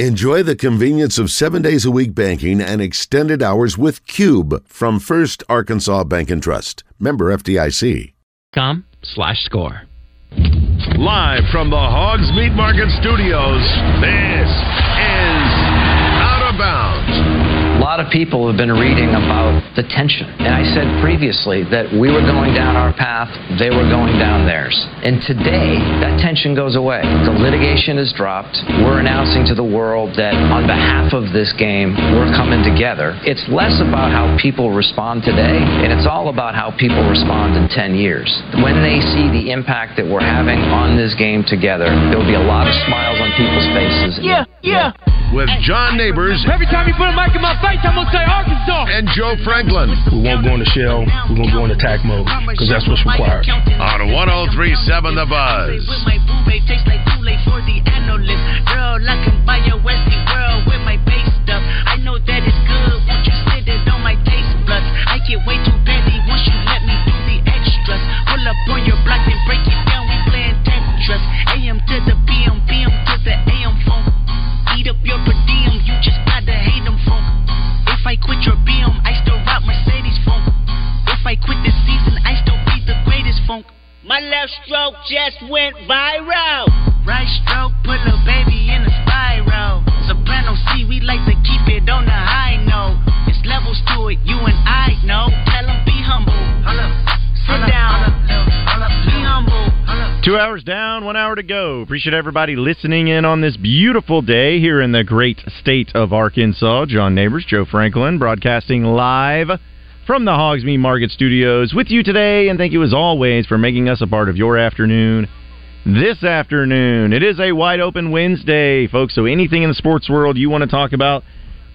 Enjoy the convenience of seven days a week banking and extended hours with Cube from First Arkansas Bank and Trust. Member FDIC. Com slash score. Live from the Hogs Meat Market Studios, this is lot of people have been reading about the tension. And I said previously that we were going down our path, they were going down theirs. And today, that tension goes away. The litigation is dropped. We're announcing to the world that on behalf of this game, we're coming together. It's less about how people respond today, and it's all about how people respond in 10 years. When they see the impact that we're having on this game together, there'll be a lot of smiles on people's faces. Yeah, yeah. With John Neighbors Every time you put a mic in my face, I'm gonna say Arkansas. and Joe Franklin We won't go in into shell. We're going to go into attack mode because that's what's required. on 1037 The Buzz. With my boo babe, tastes like Kool-Aid for the analyst. Girl, I can buy your Westie world with my base stuff. I know that it's good. Won't you sit it on my taste buds? I get way too petty once you let me do the extras. Pull up on your block and break it down. We playing Tetris. AM to the My left stroke just went viral. Right stroke put a baby in a spiral. Soprano C, we like to keep it on the high note. It's levels to it, you and I know. Tell 'em be humble. Sit down. Be humble. Two hours down, one hour to go. Appreciate everybody listening in on this beautiful day here in the great state of Arkansas. John Neighbors, Joe Franklin, broadcasting live from the Hogs Meat Market Studios with you today. And thank you as always for making us a part of your afternoon. This afternoon, it is a wide open Wednesday, folks. So anything in the sports world you want to talk about,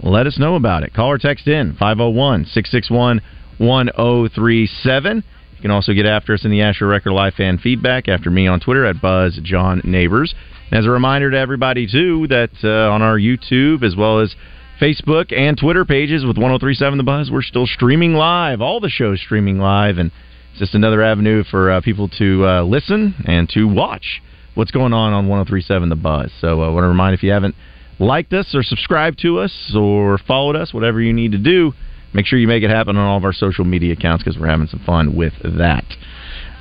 let us know about it. Call or text in 501 661 1037. You can also get after us in the Asher Record Live fan feedback after me on Twitter at Buzz John Neighbors. And as a reminder to everybody too that uh, on our YouTube as well as Facebook and Twitter pages with 1037 The Buzz, we're still streaming live. All the shows streaming live, and it's just another avenue for uh, people to uh, listen and to watch what's going on on 1037 The Buzz. So I want to remind if you haven't liked us or subscribed to us or followed us, whatever you need to do, make sure you make it happen on all of our social media accounts because we're having some fun with that.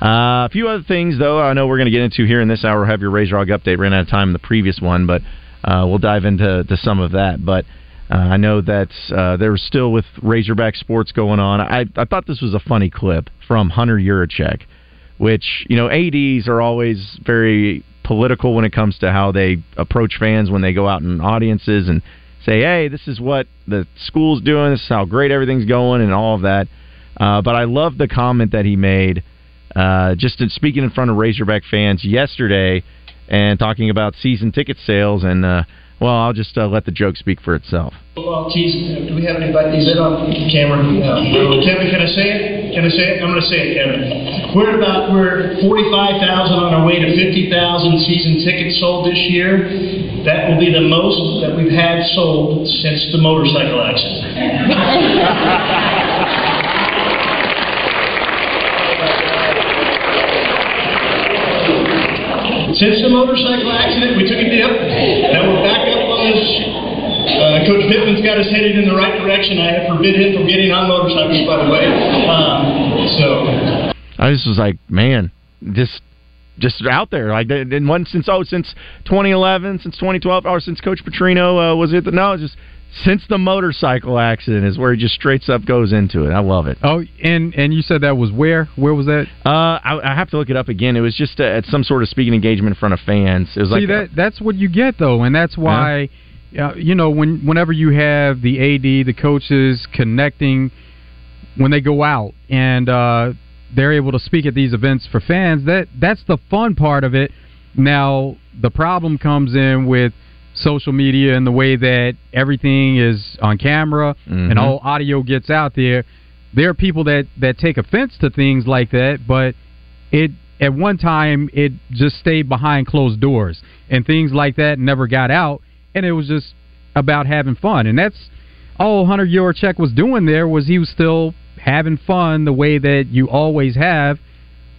Uh, a few other things, though, I know we're going to get into here in this hour. We'll have your Razor Hog update. Ran out of time in the previous one, but uh, we'll dive into to some of that. But uh, I know that uh, there's still with Razorback sports going on. I, I thought this was a funny clip from Hunter Yurachek, which, you know, ADs are always very political when it comes to how they approach fans when they go out in audiences and say, hey, this is what the school's doing, this is how great everything's going, and all of that. Uh, but I love the comment that he made uh, just in speaking in front of Razorback fans yesterday and talking about season ticket sales. And, uh, well, I'll just uh, let the joke speak for itself. Well, geez, do we have anybody, is it on camera? No. Kevin, can I say it? Can I say it? I'm gonna say it, Kevin. We're about, we're forty-five thousand on our way to fifty thousand season tickets sold this year. That will be the most that we've had sold since the motorcycle accident. Since the motorcycle accident, we took a dip. Now we're back Uh, Coach Pittman's got us headed in the right direction. I have forbid him from getting on motorcycles, by the way. Um, so. I just was like, man, just just out there. Like, in one since oh, since 2011, since 2012, or since Coach Petrino uh, was it? The, no, it's just since the motorcycle accident is where he just straight up goes into it. I love it. Oh, and and you said that was where? Where was that? Uh, I, I have to look it up again. It was just uh, at some sort of speaking engagement in front of fans. It was See like that that's what you get though, and that's why uh, you know when whenever you have the AD, the coaches connecting when they go out and uh, they're able to speak at these events for fans. That that's the fun part of it. Now the problem comes in with social media and the way that everything is on camera Mhm. and all audio gets out there. There are people that that take offense to things like that, but it at one time it just stayed behind closed doors and things like that never got out and it was just about having fun and that's all Hunter Yurachek was doing there was he was still having fun the way that you always have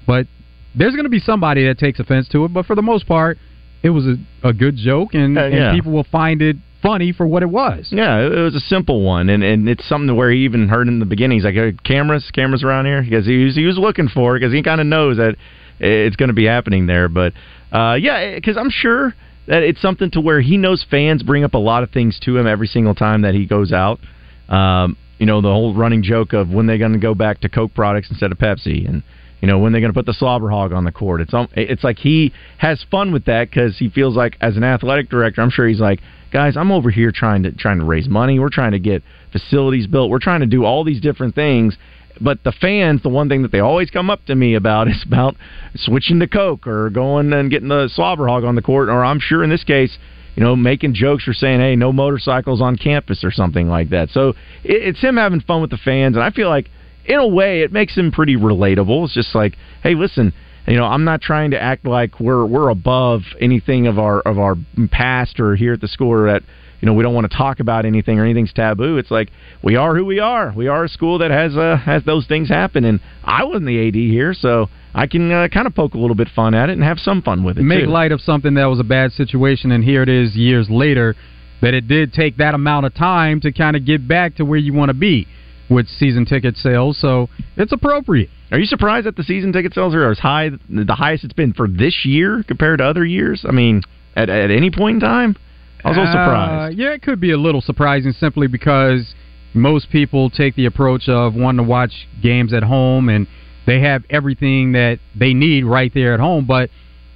but there's going to be somebody that takes offense to it but for the most part it was a, a good joke and, Uh, yeah. and people will find it funny for what it was. Yeah, it was a simple one, and and it's something to where he even heard in the beginning. He's like, "Hey, "Cameras, cameras around here," because he was he was looking for because he kind of knows that it's going to be happening there. But uh, yeah, because I'm sure that it's something to where he knows fans bring up a lot of things to him every single time that he goes out. Um, you know, the whole running joke of when they're going to go back to Coke products instead of Pepsi, and you know when they're going to put the slobber hog on the court. It's it's like he has fun with that because he feels like as an athletic director, I'm sure he's like, guys, I'm over here trying to trying to raise money. We're trying to get facilities built. We're trying to do all these different things. But the fans, the one thing that they always come up to me about is about switching to Coke or going and getting the slobber hog on the court, or I'm sure in this case, you know, making jokes or saying, "Hey, no motorcycles on campus" or something like that. So it's him having fun with the fans, and I feel like, in a way, it makes him pretty relatable. It's just like, hey, listen, you know, I'm not trying to act like we're we're above anything of our of our past or here at the school or that you know we don't want to talk about anything or anything's taboo. It's like we are who we are. We are a school that has uh, has those things happen, and I wasn't the AD here, so I can uh, kind of poke a little bit fun at it and have some fun with it. Make too. light of something that was a bad situation, and here it is years later that it did take that amount of time to kind of get back to where you want to be with season ticket sales. So it's appropriate. Are you surprised that the season ticket sales are as high, the highest it's been for this year compared to other years? I mean, at, at any point in time, I was a little surprised. Uh, yeah, it could be a little surprising simply because most people take the approach of wanting to watch games at home and they have everything that they need right there at home. But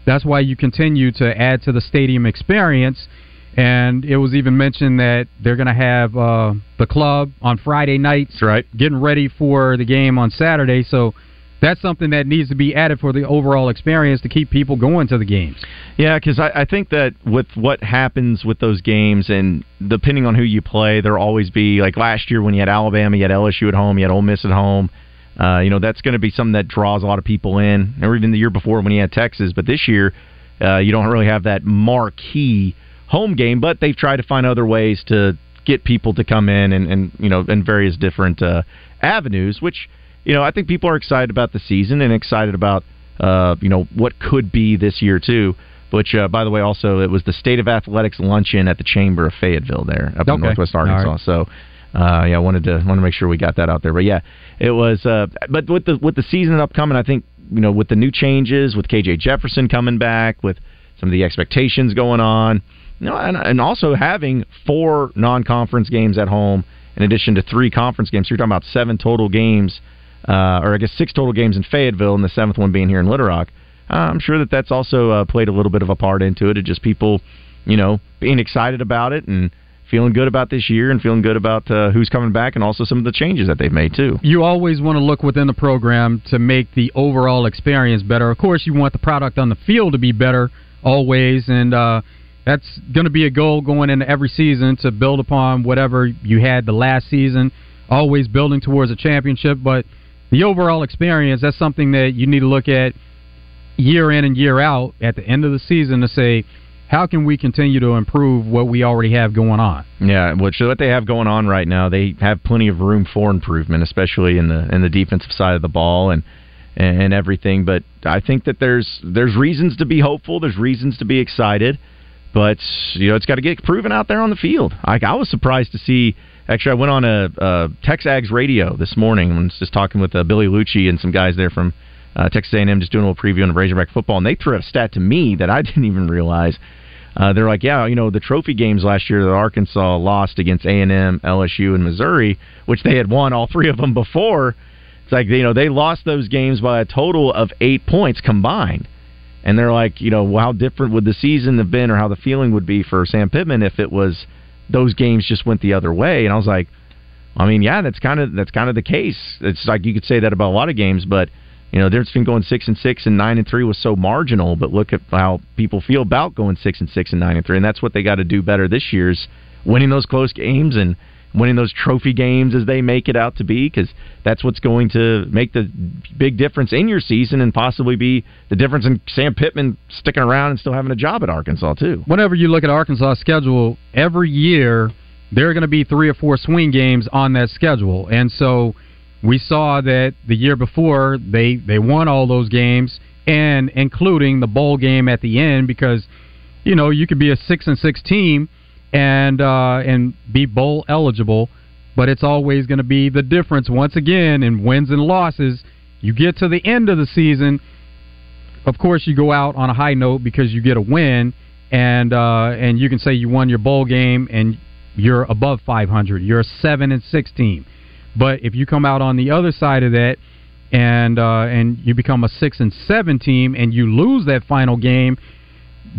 that's why you continue to add to the stadium experience. And it was even mentioned that they're going to have uh, the club on Friday nights, That's right? getting ready for the game on Saturday. So that's something that needs to be added for the overall experience to keep people going to the games. Yeah, because I, I think that with what happens with those games, and depending on who you play, there'll always be like last year when you had Alabama, you had LSU at home, you had Ole Miss at home. Uh, you know that's going to be something that draws a lot of people in, or even the year before when you had Texas. But this year, uh, you don't really have that marquee home game. But they've tried to find other ways to get people to come in, and, and you know, in various different uh, avenues. Which you know, I think people are excited about the season and excited about uh, you know what could be this year too. Which, uh, by the way, also it was the State of Athletics luncheon at the Chamber of Fayetteville there up in Northwest Arkansas. right. So, uh, yeah, I wanted to want to make sure we got that out there. But yeah, it was. Uh, but with the with the season upcoming, I think you know with the new changes, with KJ Jefferson coming back, with some of the expectations going on, know, and, and also having four non-conference games at home in addition to three conference games. So you're talking about seven total games, uh, or I guess six total games in Fayetteville, and the seventh one being here in Little Rock. Uh, I'm sure that that's also uh, played a little bit of a part into it. Of just people, you know, being excited about it and feeling good about this year and feeling good about uh, who's coming back and also some of the changes that they've made too. You always want to look within the program to make the overall experience better. Of course, you want the product on the field to be better always, and uh, that's going to be a goal going into every season to build upon whatever you had the last season. Always building towards a championship, but the overall experience that's something that you need to look at year in and year out at the end of the season to say how can we continue to improve what we already have going on. Yeah, which what they have going on right now, they have plenty of room for improvement, especially in the in the defensive side of the ball and and everything. But I think that there's there's reasons to be hopeful. There's reasons to be excited. But you know, it's got to get proven out there on the field. Like I was surprised to see. Actually, I went on a, a TexAgs radio this morning and was just talking with uh, Billy Liucci and some guys there from uh, Texas A&M, just doing a little preview on Razorback football, and they threw a stat to me that I didn't even realize. Uh, they're like, yeah, you know, the trophy games last year that Arkansas lost against A&M, LSU, and Missouri, which they had won all three of them before. It's like you know they lost those games by a total of eight points combined, and they're like, you know, how different would the season have been, or how the feeling would be for Sam Pittman if it was those games just went the other way? And I was like, I mean, yeah, that's kind of that's kind of the case. It's like you could say that about a lot of games, but you know, there's been going six and six and nine and three was so marginal. But look at how people feel about going six and six and nine and three, and that's what they got to do better this year's winning those close games and winning those trophy games as they make it out to be, because that's what's going to make the big difference in your season and possibly be the difference in Sam Pittman sticking around and still having a job at Arkansas too. whenever you look at Arkansas' schedule, every year there are going to be three or four swing games on that schedule, and so we saw that the year before they they won all those games, and including the bowl game at the end, because you know you could be a six and six team and uh, and be bowl eligible. But it's always going to be the difference once again in wins and losses. You get to the end of the season, of course, you go out on a high note because you get a win, and uh, and you can say you won your bowl game and you're above 500. You're a seven and six team. But if you come out on the other side of that and uh, and you become a six and seven team and you lose that final game,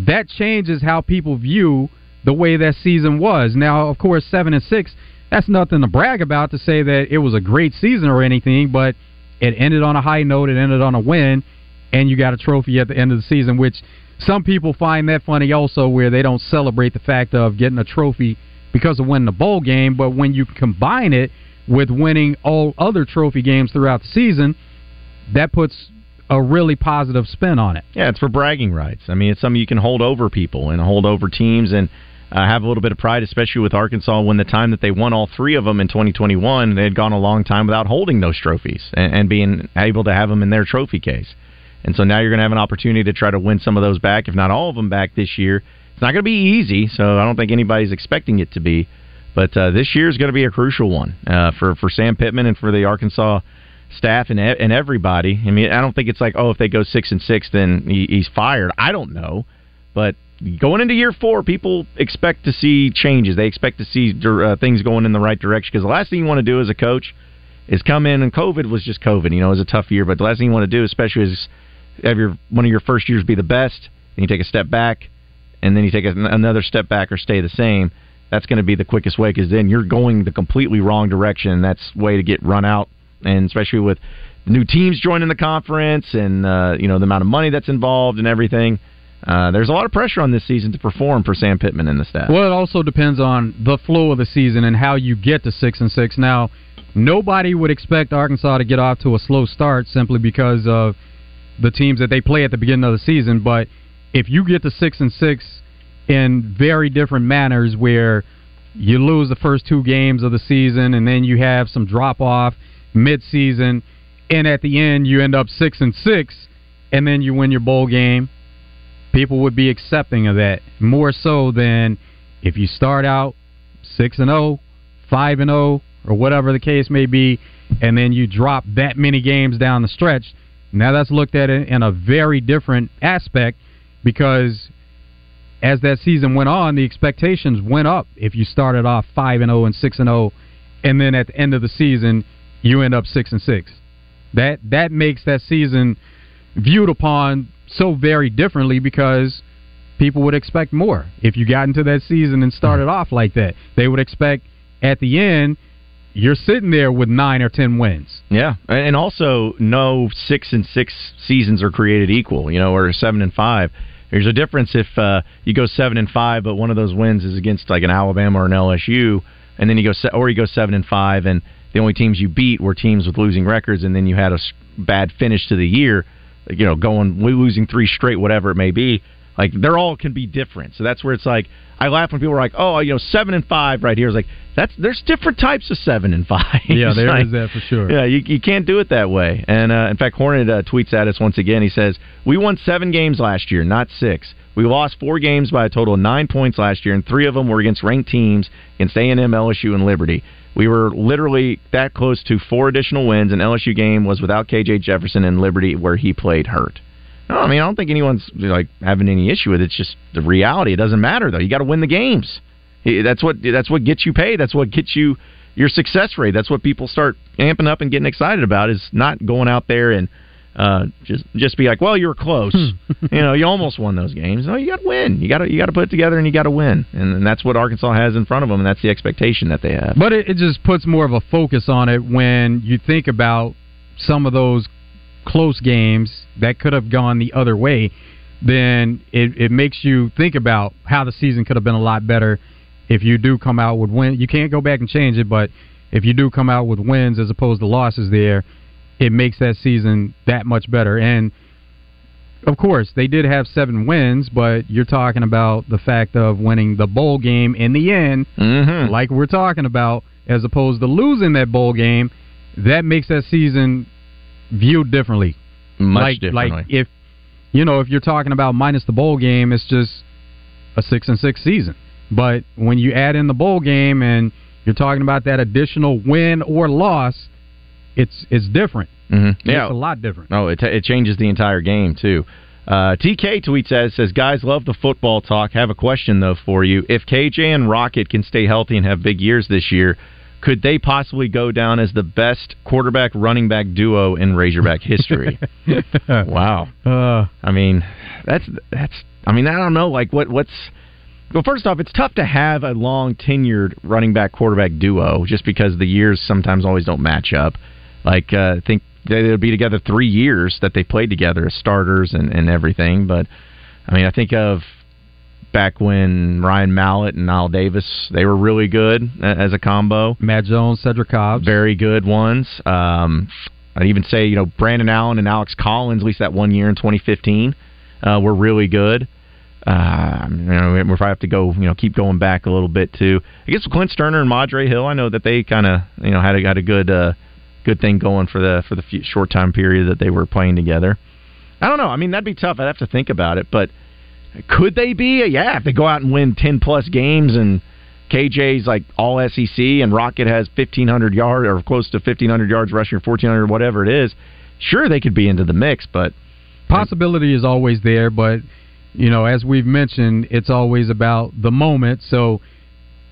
that changes how people view the way that season was. Now, of course, seven and six, that's nothing to brag about to say that it was a great season or anything, but it ended on a high note. It ended on a win, and you got a trophy at the end of the season, which some people find that funny also, where they don't celebrate the fact of getting a trophy because of winning the bowl game, but when you combine it with winning all other trophy games throughout the season, that puts a really positive spin on it. Yeah, it's for bragging rights. I mean, it's something you can hold over people and hold over teams and uh, have a little bit of pride, especially with Arkansas when the time that they won all three of them in 2021, they had gone a long time without holding those trophies and, and being able to have them in their trophy case. And so now you're going to have an opportunity to try to win some of those back, if not all of them back this year. It's not going to be easy, so I don't think anybody's expecting it to be. But uh, this year is going to be a crucial one uh, for for Sam Pittman and for the Arkansas staff and and everybody. I mean, I don't think it's like oh, if they go six and six, then he, he's fired. I don't know, but going into year four, people expect to see changes. They expect to see uh, things going in the right direction because the last thing you want to do as a coach is come in and COVID was just COVID. You know, it was a tough year, but the last thing you want to do, especially is have your one of your first years be the best, then you take a step back, and then you take a, another step back or stay the same that's going to be the quickest way because then you're going the completely wrong direction. And that's way to get run out, and especially with new teams joining the conference and uh, you know the amount of money that's involved and everything. Uh, there's a lot of pressure on this season to perform for Sam Pittman and the staff. Well, it also depends on the flow of the season and how you get to six and six. Now, nobody would expect Arkansas to get off to a slow start simply because of the teams that they play at the beginning of the season. But if you get to six and six in very different manners where you lose the first two games of the season and then you have some drop off mid-season and at the end you end up 6 and 6 and then you win your bowl game people would be accepting of that more so than if you start out 6 and 0 5 and 0 or whatever the case may be and then you drop that many games down the stretch now that's looked at in a very different aspect because as that season went on, the expectations went up. If you started off five and zero oh and six and zero, oh, and then at the end of the season you end up six and six, that that makes that season viewed upon so very differently because people would expect more. If you got into that season and started off like that, they would expect at the end you're sitting there with nine or ten wins. Yeah, and also no six and six seasons are created equal. You know, or seven and five there's a difference if uh, you go seven and five, but one of those wins is against like an Alabama or an LSU, and then you go se- or you go seven and five, and the only teams you beat were teams with losing records, and then you had a bad finish to the year, you know, going we losing three straight, whatever it may be. Like they're all can be different. So that's where it's like I laugh when people are like, "Oh, you know, seven and five right here." It's like that's there's different types of seven and five. Yeah, there like, is that for sure. Yeah, you you can't do it that way. And uh, in fact, Hornet uh, tweets at us once again. He says, "We won seven games last year, not six. We lost four games by a total of nine points last year, and three of them were against ranked teams against A and M, LSU, and Liberty." We were literally that close to four additional wins. An LSU game was without KJ Jefferson and Liberty, where he played hurt. No, I mean I don't think anyone's like having any issue with it. It's just the reality. It doesn't matter though. You got to win the games. That's what that's what gets you paid. That's what gets you your success rate. That's what people start amping up and getting excited about. Is not going out there and uh, just just be like, well, you were close. you know, you almost won those games. No, you got to win. You got to you got to put it together and you got to win. And, and, that's what Arkansas has in front of them, and that's the expectation that they have. But it, it just puts more of a focus on it when you think about some of those close games that could have gone the other way, then it, it makes you think about how the season could have been a lot better if you do come out with wins. You can't go back and change it, but if you do come out with wins as opposed to losses there, it makes that season that much better. And of course, they did have seven wins, but you're talking about the fact of winning the bowl game in the end, mm-hmm. like we're talking about, as opposed to losing that bowl game. That makes that season viewed differently. Much like, differently. Like if you know, if you're talking about minus the bowl game, it's just a six and six season. But when you add in the bowl game and you're talking about that additional win or loss, it's it's different. Mm-hmm. Yeah, It's a lot different. No, it, it changes the entire game too. Uh, TK tweets as says, guys love the football talk. Have a question though for you. If KJ and Rocket can stay healthy and have big years this year, could they possibly go down as the best quarterback running back duo in Razorback history? wow. Uh, I mean, that's that's. I mean, I don't know. Like, what what's well, first off, it's tough to have a long tenured running back quarterback duo just because the years sometimes always don't match up. Like, uh, I think they would be together three years that they played together as starters and, and everything. But, I mean, I think of back when Ryan Mallett and Knile Davis, they were really good as a combo. Matt Jones, Cedric Cobbs. Very good ones. Um, I'd even say, you know, Brandon Allen and Alex Collins, at least that one year in 2015, uh, were really good. Uh, you know, we probably have to go, you know, keep going back a little bit too. I guess Clint Stoerner and Madre Hill, I know that they kind of, you know, had a, had a good, uh, good thing going for the for the few, short time period that they were playing together. I don't know. I mean, that'd be tough. I'd have to think about it, but could they be? Yeah, if they go out and win ten plus games and KJ's like all SEC and Rocket has fifteen hundred yards or close to fifteen hundred yards rushing or fourteen hundred, whatever it is. Sure, they could be into the mix, but possibility is always there, but you know, as we've mentioned, it's always about the moment. So,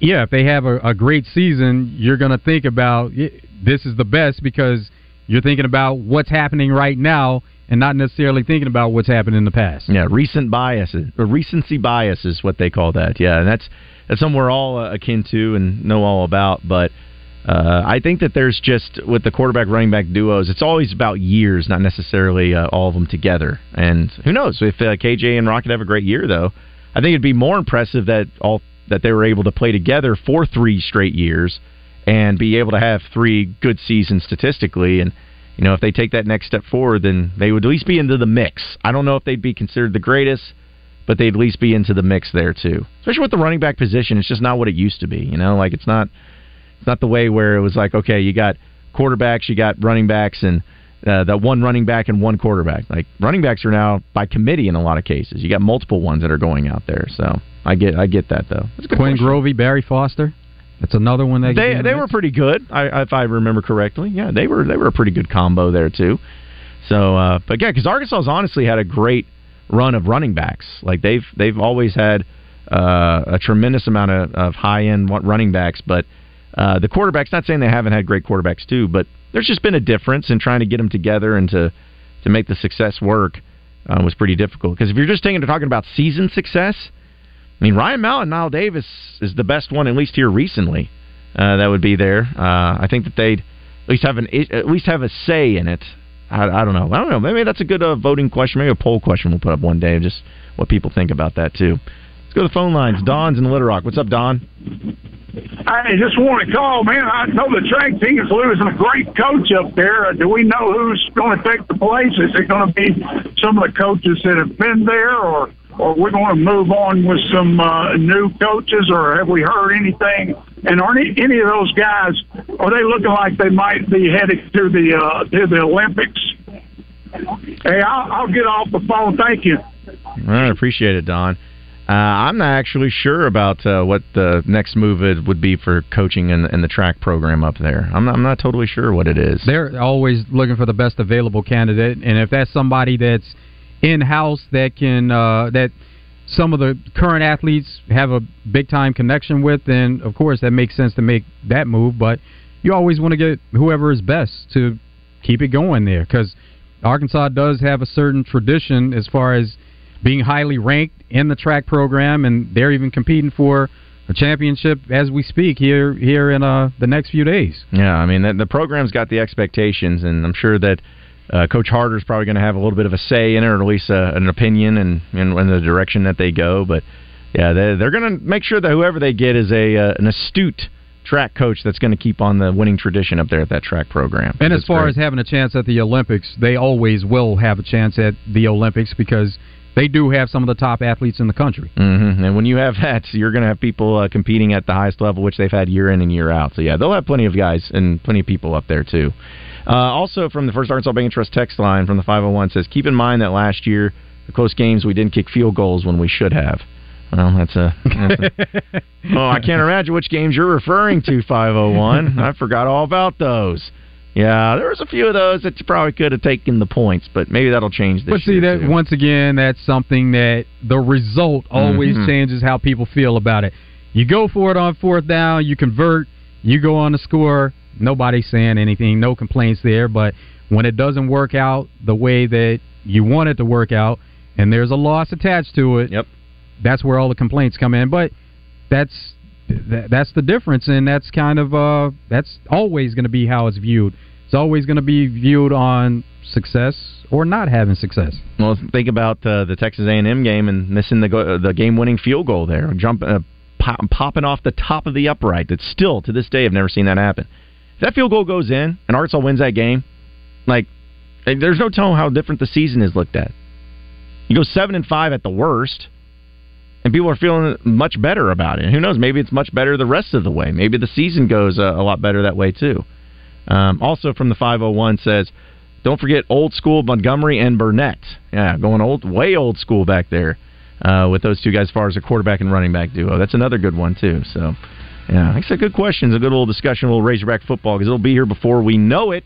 yeah, if they have a, a great season, you're going to think about this is the best because you're thinking about what's happening right now and not necessarily thinking about what's happened in the past. Yeah, recent biases, or recency bias is what they call that. Yeah, and that's that's something we're all uh, akin to and know all about. But uh, I think that there's just with the quarterback running back duos, it's always about years, not necessarily uh, all of them together. And who knows if uh, KJ and Rocket have a great year, though? I think it'd be more impressive that all that they were able to play together for three straight years and be able to have three good seasons statistically and you know, if they take that next step forward, then they would at least be into the mix. I don't know if they'd be considered the greatest, but they'd at least be into the mix there too. Especially with the running back position, it's just not what it used to be. You know, like it's not it's not the way where it was like, okay, you got quarterbacks, you got running backs, and uh, that one running back and one quarterback. Like running backs are now by committee in a lot of cases. You got multiple ones that are going out there. So I get I get that though. That's a good Quinn question. Grovey, Barry Foster. That's another one that be They they were pretty good, I, if I remember correctly. Yeah, they were they were a pretty good combo there too. So, uh, but yeah, because Arkansas's honestly had a great run of running backs. Like they've they've always had uh, a tremendous amount of, of high end running backs, but uh, the quarterbacks. Not saying they haven't had great quarterbacks too, but there's just been a difference in trying to get them together and to to make the success work uh, was pretty difficult. Because if you're just taking to talking about season success, I mean Ryan Mallett and Knile Davis is the best one at least here recently. Uh, that would be there. Uh, I think that they'd at least have an at least have a say in it. I, I don't know. I don't know. Maybe that's a good uh, voting question. Maybe a poll question we'll put up one day just what people think about that too. Let's go to the phone lines. Don's in Little Rock. What's up, Don? I just want to call, man. I know the track team is losing a great coach up there. Uh, Do we know who's going to take the place? Is it going to be some of the coaches that have been there, or or we're going to move on with some uh, new coaches, or have we heard anything? And are any, any of those guys are they looking like they might be headed to the uh, to the Olympics? Hey, I'll, I'll get off the phone. Thank you. I appreciate it, Don. Uh, I'm not actually sure about uh, what the next move it would be for coaching in, in the track program up there. I'm not, I'm not totally sure what it is. They're always looking for the best available candidate, and if that's somebody that's in house that can uh, that some of the current athletes have a big time connection with, then of course that makes sense to make that move. But you always want to get whoever is best to keep it going there because Arkansas does have a certain tradition as far as being highly ranked in the track program, and they're even competing for a championship as we speak here here in uh, the next few days. Yeah, I mean the, the program's got the expectations, and I'm sure that uh, Coach Harder's probably going to have a little bit of a say in it, or at least uh, an opinion and in, in the direction that they go. But yeah, they, they're going to make sure that whoever they get is a uh, an astute track coach that's going to keep on the winning tradition up there at that track program. And as far great. as having a chance at the Olympics, they always will have a chance at the Olympics because they do have some of the top athletes in the country. hmm And when you have that, you're going to have people uh, competing at the highest level, which they've had year in and year out. So yeah, they'll have plenty of guys and plenty of people up there too. Uh, also, from the First Arkansas Bank and Trust text line from the 501 says, keep in mind that last year, the close games, we didn't kick field goals when we should have. Well, that's a. That's a oh, I can't imagine which games you're referring to. Five hundred one. I forgot all about those. Yeah, there was a few of those that you probably could have taken the points, but maybe that'll change this But see that once again, that's something that the result always Mhm. changes how people feel about it. You go for it on fourth down, you convert, you go on the score. Nobody's saying anything, no complaints there. But when it doesn't work out the way that you want it to work out, and there's a loss attached to it, yep, that's where all the complaints come in. But that's that, that's the difference, and that's kind of uh, that's always going to be how it's viewed. It's always going to be viewed on success or not having success. Well, think about uh, the Texas A&M game and missing the go- the game-winning field goal there, jump uh, pop, popping off the top of the upright. That still to this day I've never seen that happen. If that field goal goes in and Arkansas wins that game, like there's no telling how different the season is looked at. You go seven and five at the worst, and people are feeling much better about it. And who knows? Maybe it's much better the rest of the way. Maybe the season goes uh, a lot better that way too. Um, also from the 501 says, don't forget old school Montgomery and Burnett. Yeah, going old, way old school back there uh, with those two guys as far as a quarterback and running back duo. That's another good one too. So, yeah, like I said, good questions, a good little discussion, a little Razorback football because it'll be here before we know it.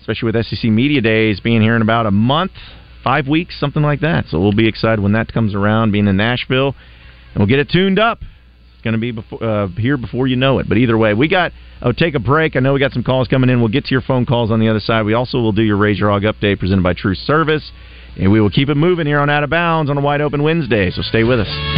Especially with SEC Media Days being here in about a month, five weeks, something like that. So we'll be excited when that comes around, being in Nashville, and we'll get it tuned up. It's going to be before, uh, here before you know it. But either way, we got. Oh, take a break. I know we got some calls coming in. We'll get to your phone calls on the other side. We also will do your Raise Your Hog update presented by True Service, and we will keep it moving here on Out of Bounds on a wide open Wednesday. So stay with us.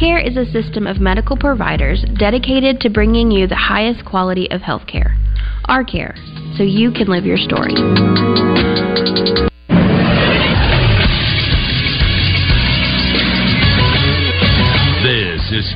Our Care is a system of medical providers dedicated to bringing you the highest quality of healthcare. Our Care, so you can live your story.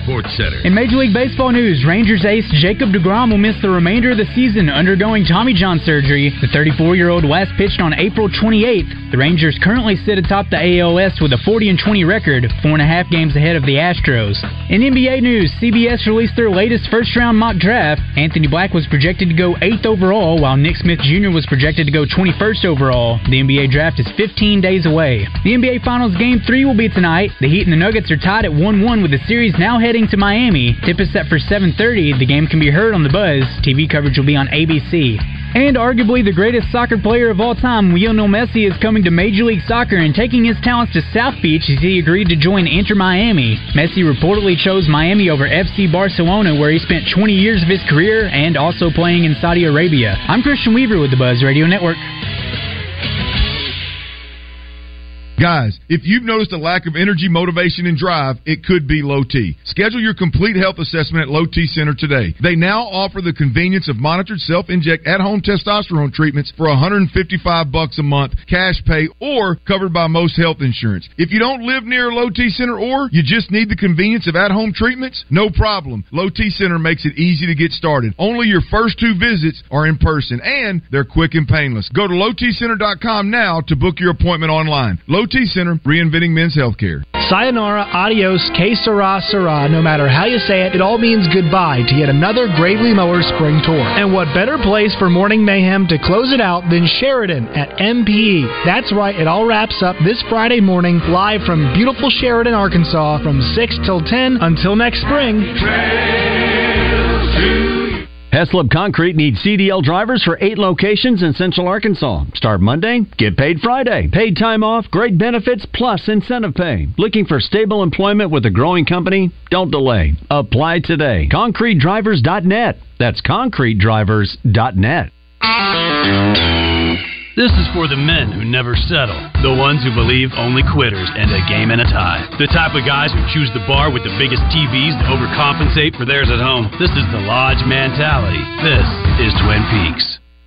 Sports Center. In Major League Baseball news, Rangers ace Jacob DeGrom will miss the remainder of the season undergoing Tommy John surgery. The 34 year old last pitched on April 28th. The Rangers currently sit atop the AL West with a 40 and 20 record, four and a half games ahead of the Astros. In NBA news, CBS released their latest first round mock draft. Anthony Black was projected to go 8th overall, while Nick Smith Jr. was projected to go 21st overall. The NBA draft is 15 days away. The NBA Finals Game 3 will be tonight. The Heat and the Nuggets are tied at 1 1 with the series now heading to Miami. Tip is set for 7:30. The game can be heard on the Buzz. TV coverage will be on ABC. And arguably the greatest soccer player of all time, Lionel Messi, is coming to Major League Soccer and taking his talents to South Beach as he agreed to join Inter Miami. Messi reportedly chose Miami over FC Barcelona, where he spent 20 years of his career and also playing in Saudi Arabia. I'm Christian Weaver with the Buzz Radio Network. Guys, if you've noticed a lack of energy, motivation, and drive, it could be low T. Schedule your complete health assessment at Low T Center today. They now offer the convenience of monitored self-inject at-home testosterone treatments for 155 bucks a month, cash pay, or covered by most health insurance. If you don't live near a Low T Center or you just need the convenience of at-home treatments, no problem. Low T Center makes it easy to get started. Only your first two visits are in person, and they're quick and painless. Go to lowtcenter.com now to book your appointment online. Low T Center, reinventing men's healthcare. Sayonara, adios, que sera, sera. No matter how you say it, it all means goodbye to yet another Gravely Mower spring tour. And what better place for morning mayhem to close it out than Sheridan at MPE? That's right, it all wraps up this Friday morning live from beautiful Sheridan, Arkansas from 6 till 10 until next spring. Heslop Concrete needs CDL drivers for eight locations in Central Arkansas. Start Monday, get paid Friday. Paid time off, great benefits, plus incentive pay. Looking for stable employment with a growing company? Don't delay. Apply today. ConcreteDrivers.net. That's ConcreteDrivers.net. This is for the men who never settle, the ones who believe only quitters end a game and a tie, the type of guys who choose the bar with the biggest TVs to overcompensate for theirs at home. This is the Lodge mentality. This is Twin Peaks.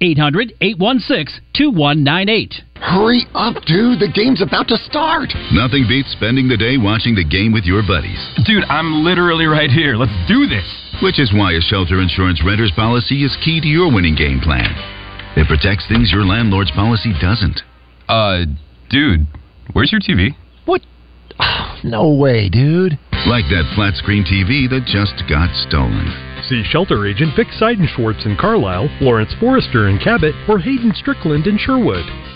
800 816 2198. Hurry up, dude. The game's about to start. Nothing beats spending the day watching the game with your buddies. Dude, I'm literally right here. Let's do this. Which is why a shelter insurance renter's policy is key to your winning game plan. It protects things your landlord's policy doesn't. Uh, dude, where's your TV? What? No way, dude. Like that flat screen TV that just got stolen. See shelter agent Vic Seidenschwartz in Carlisle, Lawrence Forrester in Cabot, or Hayden Strickland in Sherwood.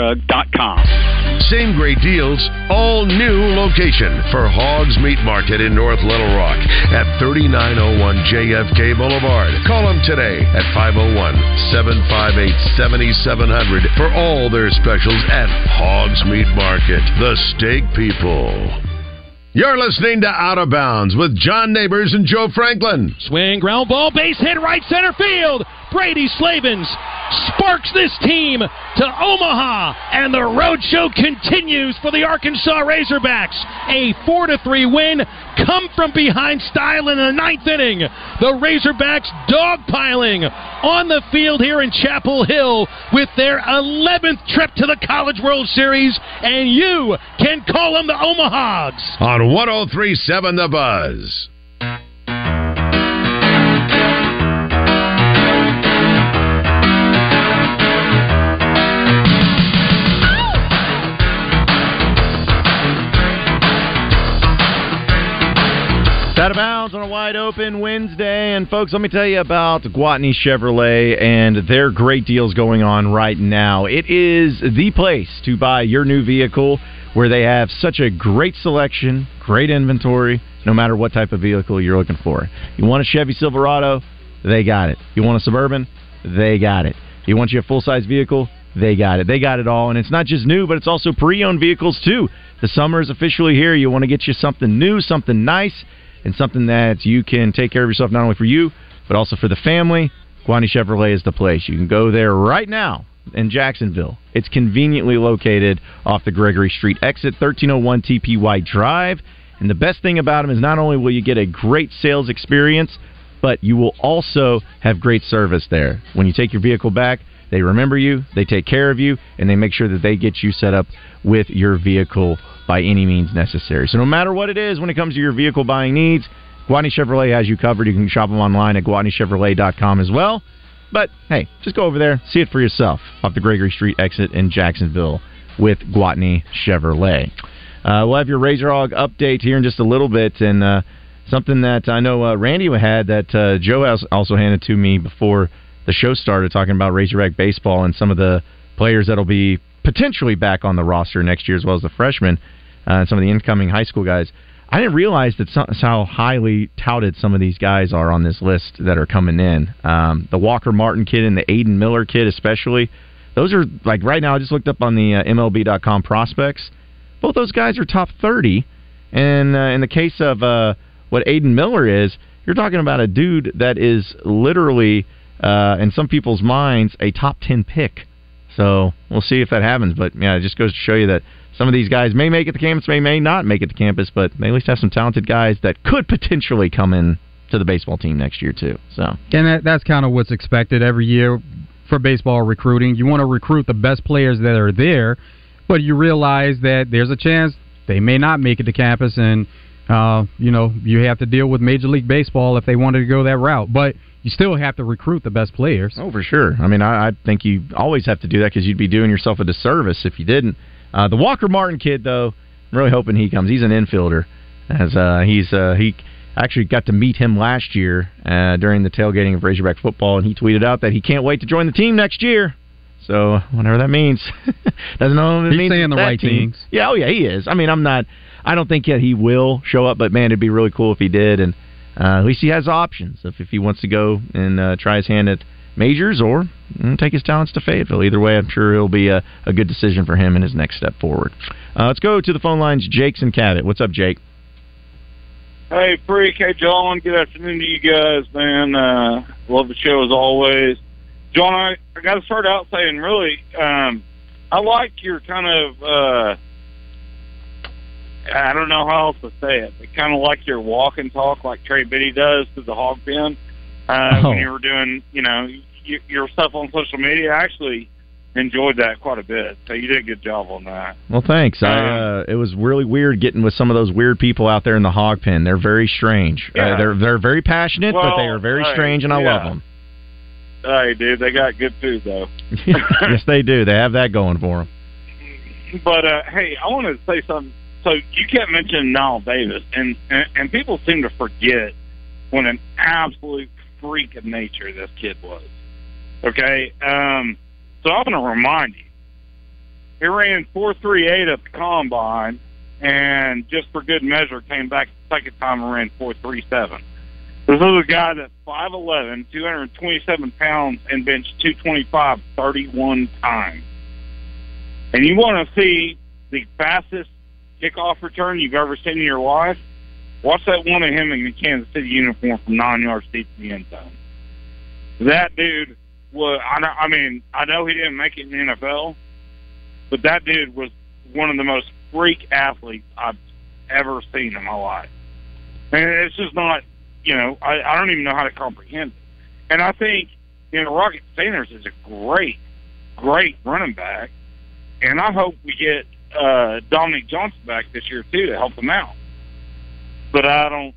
Same great deals, all new location for Hogs Meat Market in North Little Rock at 3901 JFK Boulevard. Call them today at 501 758 7700 for all their specials at Hogs Meat Market. The Steak People. You're listening to Out of Bounds with John Neighbors and Joe Franklin. Swing, ground ball, base hit, right center field. Brady Slavens sparks this team to Omaha, and the road show continues for the Arkansas Razorbacks. A four to three win, come from behind style in the ninth inning. The Razorbacks dogpiling on the field here in Chapel Hill with their 11th trip to the College World Series, and you can call them the Omahogs. On 1037 The Buzz. Out of bounds on a wide open Wednesday. And folks, let me tell you about Gwatney Chevrolet and their great deals going on right now. It is the place to buy your new vehicle where they have such a great selection, great inventory, no matter what type of vehicle you're looking for. You want a Chevy Silverado? They got it. You want a Suburban? They got it. You want you a full size vehicle? They got it. They got it all. And it's not just new, but it's also pre owned vehicles too. The summer is officially here. You want to get you something new, something nice and something that you can take care of yourself not only for you but also for the family. Gwatney Chevrolet is the place. You can go there right now in Jacksonville. It's conveniently located off the Gregory Street exit, 1301 TPY Drive. And the best thing about them is not only will you get a great sales experience, but you will also have great service there. When you take your vehicle back, they remember you, they take care of you, and they make sure that they get you set up with your vehicle by any means necessary. So no matter what it is when it comes to your vehicle buying needs, Gwatney Chevrolet has you covered. You can shop them online at GwatneyChevrolet.com as well. But hey, just go over there, see it for yourself off the Gregory Street exit in Jacksonville with Gwatney Chevrolet. Uh, we'll have your Razor Hog update here in just a little bit, and uh, something that I know uh, Randy had that uh, Joe has also handed to me before the show started, talking about Razorback baseball and some of the players that'll be potentially back on the roster next year, as well as the freshmen uh, and some of the incoming high school guys. I didn't realize that some, how highly touted some of these guys are on this list that are coming in. Um, the Walker Martin kid and the Aiden Miller kid, especially. Those are like right now. I just looked up on the uh, MLB.com prospects. Both those guys are top thirty, and uh, in the case of uh, what Aiden Miller is, you're talking about a dude that is literally, uh, in some people's minds, a top ten pick So we'll see if that happens. But yeah, it just goes to show you that some of these guys may make it to campus, may may not make it to campus, but they at least have some talented guys that could potentially come in to the baseball team next year too. So And that, that's kind of what's expected every year for baseball recruiting. You want to recruit the best players that are there, but you realize that there's a chance they may not make it to campus, and uh, you know you have to deal with Major League Baseball if they wanted to go that route. But you still have to recruit the best players. Oh, for sure. I mean, I, I think you always have to do that because you'd be doing yourself a disservice if you didn't. Uh, the Walker Martin kid, though, I'm really hoping he comes. He's an infielder, as uh, he's uh, he actually got to meet him last year uh, during the tailgating of Razorback football, and he tweeted out that he can't wait to join the team next year. So whatever that means, doesn't know. He's means saying the right team. things. Yeah, oh yeah, he is. I mean, I'm not. I don't think yet he will show up, but man, it'd be really cool if he did, and uh, at least he has options if if he wants to go and uh, try his hand at majors or mm, take his talents to Fayetteville. Either way, I'm sure it'll be a, a good decision for him in his next step forward. Uh, let's go to the phone lines. Jake's and Cabot. What's up, Jake? Hey, Freak. Hey, John. Good afternoon to you guys, man. Uh, love the show as always. John, I, I got to start out saying, really, um, I like your kind of, uh, I don't know how else to say it, but kind of like your walk and talk like Trey Biddy does to the hog pen uh, Oh. when you were doing, you know, y- your stuff on social media. I actually enjoyed that quite a bit. So you did a good job on that. Well, thanks. I, uh, it was really weird getting with some of those weird people out there in the hog pen. They're very strange. Yeah. Uh, they're they're very passionate, but they are very hey, strange, and I yeah. love them. Hey, dude, they got good food though. yes, they do. They have that going for them. But uh, hey, I want to say something. So you kept mentioning Knile Davis, and, and and people seem to forget what an absolute freak of nature this kid was. Okay, um, so I'm going to remind you. He ran four three eight at the combine, and just for good measure, came back the second time and ran four three seven. This is a guy that's 5'11", 227 pounds, and benched 225 31 times. And you want to see the fastest kickoff return you've ever seen in your life? Watch that one of him in the Kansas City uniform from nine yards deep in the end zone. That dude was, I, know- I mean, I know he didn't make it in the NFL, but that dude was one of the most freak athletes I've ever seen in my life. And it's just not, you know, I, I don't even know how to comprehend it. And I think, you know, Rocket Sanders is a great, great running back. And I hope we get uh, Dominic Johnson back this year, too, to help him out. But I don't,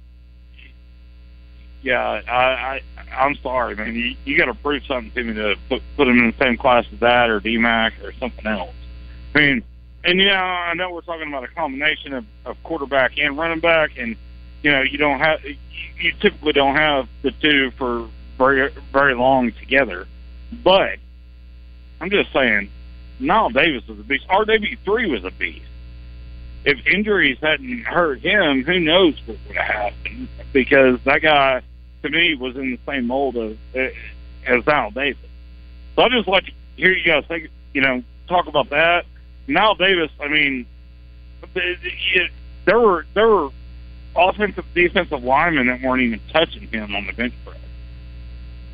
yeah, I, I, I'm sorry, man. You, you got to prove something to me to put, put him in the same class as that or DMAC or something else. I mean, and yeah, I know we're talking about a combination of, of quarterback and running back, and you know, you don't have, you, you typically don't have the two for very, very long together. But I'm just saying, Knile Davis was a beast. RW three was a beast. If injuries hadn't hurt him, who knows what would have happened? Because that guy, to me, was in the same mold of uh, as Knile Davis. So I just like to hear you guys think, you know, talk about that. Knile Davis, I mean, th- th- there were there were offensive, defensive linemen that weren't even touching him on the bench press.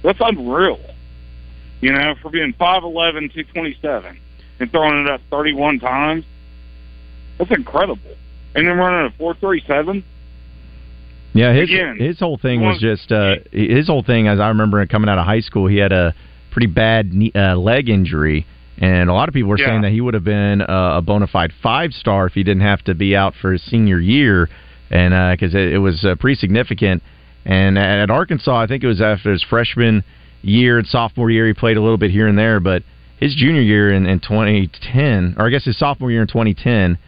That's unreal. You know, for being 5'11", 227, and throwing it up 31 times, that's incredible. And then running a 4.37. Yeah, his Again, his whole thing was just uh, his whole thing. As I remember coming out of high school, he had a pretty bad knee, uh, leg injury, and a lot of people were Yeah. saying that he would have been uh, a bona fide five star if he didn't have to be out for his senior year, and because it, it was uh, pretty significant. And at Arkansas, I think it was after his freshman year and sophomore year, he played a little bit here and there, but his junior year in, in 2010, or I guess his sophomore year in 2010.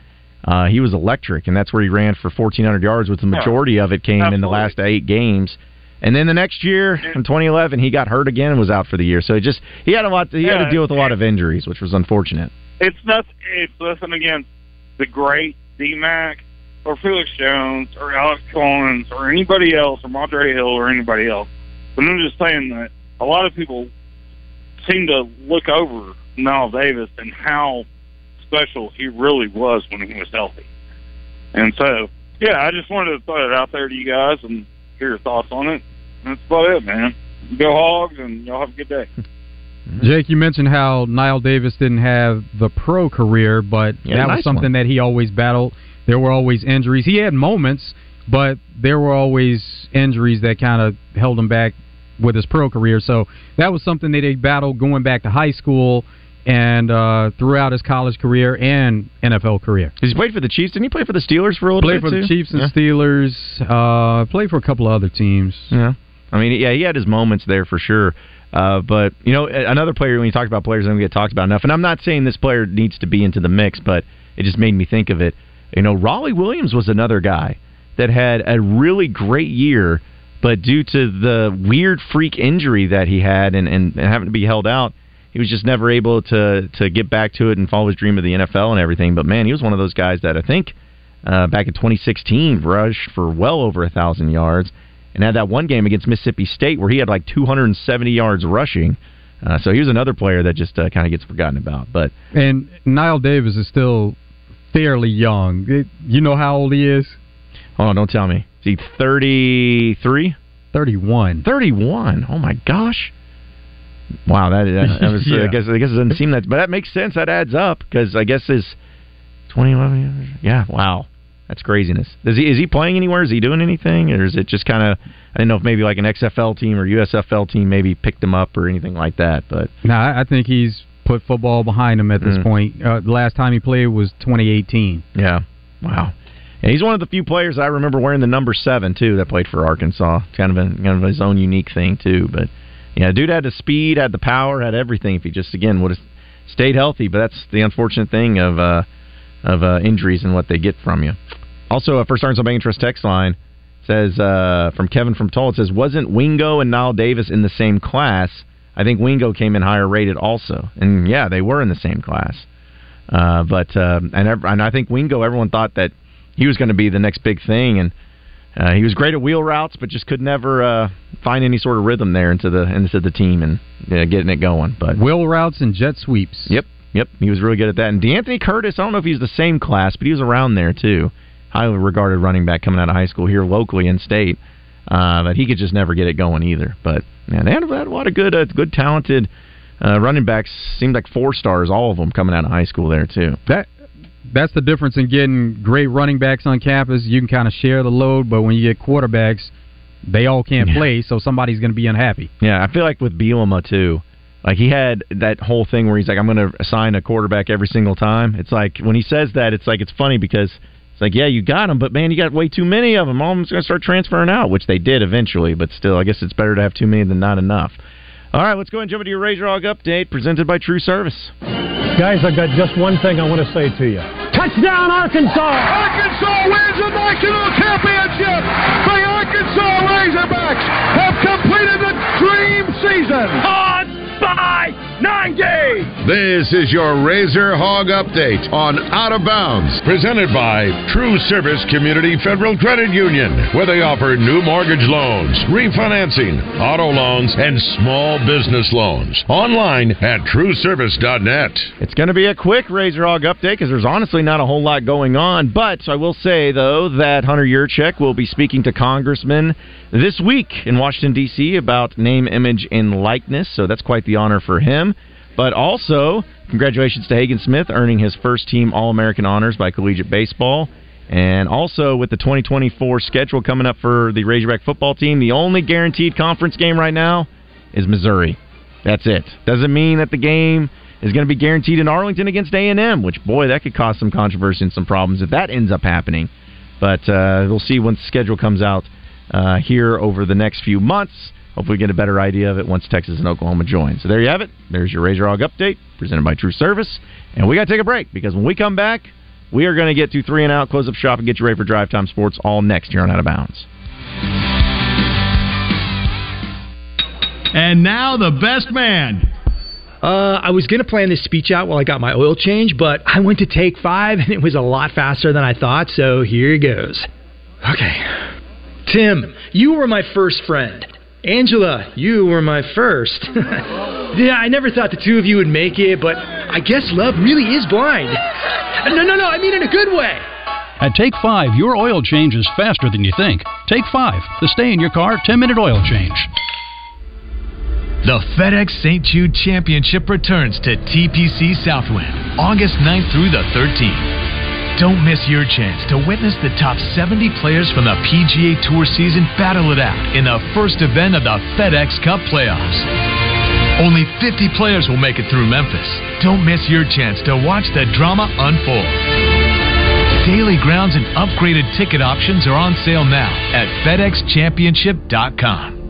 Uh, he was electric, and that's where he ran for 1,400 yards, with the majority of it came in the last eight games. And then the next year, in 2011, he got hurt again and was out for the year. So it just he had a lot. He had to deal with a lot of injuries, which was unfortunate. It's not. It's nothing against the great D Mac or Felix Jones or Alex Collins or anybody else or Monterey Hill or anybody else. But I'm just saying that a lot of people seem to look over Knile Davis and how special he really was when he was healthy. And so, yeah, I just wanted to throw it out there to you guys and hear your thoughts on it. That's about it, man. Go Hogs, and y'all have a good day. Jake, you mentioned how Knile Davis didn't have the pro career, but Yeah, that nice was something one. that he always battled. There were always injuries. He had moments, but there were always injuries that kind of held him back with his pro career. So that was something that he battled going back to high school and uh, throughout his college career and NFL career. He's played for the Chiefs. Didn't he play for the Steelers for a little bit? Played bit for too? the Chiefs and Yeah. Steelers. Uh, played for a couple of other teams. Yeah, I mean, yeah, he had his moments there for sure. Uh, but you know, another player when you talk about players, don't get talked about enough. And I'm not saying this player needs to be into the mix, but it just made me think of it. You know, Rawleigh Williams was another guy that had a really great year, but due to the weird freak injury that he had and, and, and having to be held out, he was just never able to to get back to it and follow his dream of the NFL and everything. But man, he was one of those guys that I think uh, back in 2016 rushed for well over a thousand yards and had that one game against Mississippi State where he had like 270 yards rushing. Uh, so he was another player that just uh, kind of gets forgotten about. But And Knile Davis is still fairly young. It- you know how old he is? Oh, don't tell me. Is he 33? 31. 31. Oh my gosh. Wow, that, that, that was. Yeah. I guess I guess it doesn't seem that, but that makes sense. That adds up because I guess his 2011. Yeah, wow, that's craziness. Is he is he playing anywhere? Is he doing anything, or is it just kind of? I don't know if maybe like an XFL team or USFL team maybe picked him up or anything like that. But No, I I think he's put football behind him at this Mm. point. Uh, the last time he played was 2018. Yeah. Wow. And he's one of the few players I remember wearing the number seven too that played for Arkansas. Kind of a, kind of his own unique thing too. But yeah, dude had the speed, had the power, had everything. If he just again would have stayed healthy, but that's the unfortunate thing of uh, of uh, injuries and what they get from you. Also, a First Arkansas Bank Trust text line says uh, from Kevin from Toll. It says wasn't Wingo and Knile Davis in the same class? I think Wingo came in higher rated also, and yeah, they were in the same class. Uh, but uh, and ev- and I think Wingo, everyone thought that he was going to be the next big thing, and uh, he was great at wheel routes, but just could never uh, find any sort of rhythm there into the into the team and uh, getting it going. But wheel routes and jet sweeps. Yep, yep, he was really good at that. And D'Anthony Curtis, I don't know if he's the same class, but he was around there too. Highly regarded running back coming out of high school here locally in state. Uh, but he could just never get it going either. But man, they had, had a lot of good, uh, good, talented uh, running backs. Seemed like four stars, all of them coming out of high school there too. That that's the difference in getting great running backs on campus. You can kind of share the load, but when you get quarterbacks, they all can't play, so somebody's going to be unhappy. Yeah, I feel like with Bielema too. Like he had that whole thing where he's like, "I'm going to assign a quarterback every single time." It's like when he says that, it's like it's funny because it's like, yeah, you got them, but man, you got way too many of them. All of them's going to start transferring out, which they did eventually. But still, I guess it's better to have too many than not enough. All right, let's go ahead and jump into your Razor Hog update presented by True Service. Guys, I've got just one thing I want to say to you. Touchdown, Arkansas! Arkansas wins the national championship. The Arkansas Razorbacks have completed the dream season. On by 90. This is your Razor Hog Update on Out of Bounds, presented by True Service Community Federal Credit Union, where they offer new mortgage loans, refinancing, auto loans, and small business loans. Online at trueservice.net. It's going to be a quick Razor Hog update because there's honestly not a whole lot going on. But I will say, though, that Hunter Yurachek will be speaking to congressmen this week in Washington, D.C. about name, image, and likeness. So that's quite the honor for him. But also, congratulations to Hagen Smith earning his first team All American honors by collegiate baseball. And also, with the 2024 schedule coming up for the Razorback football team, the only guaranteed conference game right now is Missouri. That's it. Doesn't mean that the game is going to be guaranteed in Arlington against A&M, which boy, that could cause some controversy and some problems if that ends up happening. But uh, we'll see once the schedule comes out uh, here over the next few months. Hopefully, we get a better idea of it once Texas and Oklahoma join. So there you have it. There's your Razor Hog update presented by True Service, and we got to take a break because when we come back, we are going to get to three and out, close up shop, and get you ready for Drive Time Sports all next here on Out of Bounds. And now the best man. Uh, I was going to plan this speech out while I got my oil change, but I went to take five and it was a lot faster than I thought, so here it goes. Okay. Tim, you were my first friend. Angela, you were my first. yeah, I never thought the two of you would make it, but I guess love really is blind. No, no, no, I mean in a good way. At Take 5, your oil change is faster than you think. Take 5, the stay in your car 10 minute oil change. The FedEx St. Jude Championship returns to TPC Southwind August 9th through the 13th. Don't miss your chance to witness the top 70 players from the PGA Tour season battle it out in the first event of the FedEx Cup playoffs. Only 50 players will make it through Memphis. Don't miss your chance to watch the drama unfold. Daily grounds and upgraded ticket options are on sale now at FedExChampionship.com.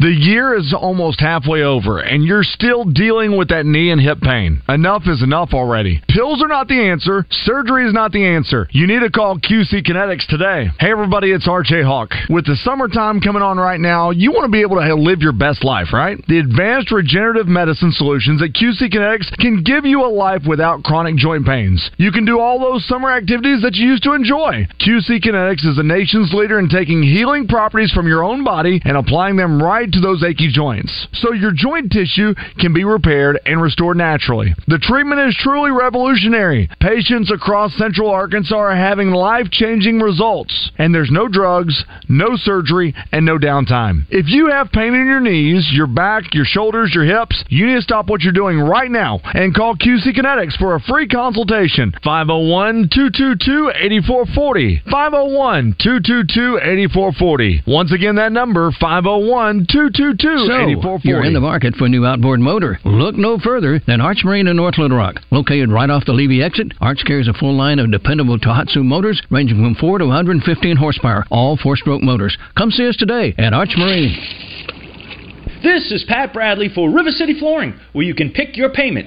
The year is almost halfway over, and you're still dealing with that knee and hip pain. Enough is enough already. Pills are not the answer. Surgery is not the answer. You need to call QC Kinetics today. Hey, everybody, it's RJ Hawk. With the summertime coming on right now, you want to be able to live your best life, right? The advanced regenerative medicine solutions at QC Kinetics can give you a life without chronic joint pains. You can do all those summer activities that you used to enjoy. QC Kinetics is the nation's leader in taking healing properties from your own body and applying them right to those achy joints. So your joint tissue can be repaired and restored naturally. The treatment is truly revolutionary. Patients across central Arkansas are having life changing results. And there's no drugs, no surgery, and no downtime. If you have pain in your knees, your back, your shoulders, your hips, you need to stop what you're doing right now and call QC Kinetics for a free consultation. 501 222 8440. 501 222 8440. Once again, that number 501 222 So, 8440. you're in the market for a new outboard motor. Look no further than Arch Marine in North Little Rock. Located right off the Levy exit, Arch carries a full line of dependable Tohatsu motors ranging from 4 to 115 horsepower, all four-stroke motors. Come see us today at Arch Marine. This is Pat Bradley for River City Flooring, where you can pick your payment.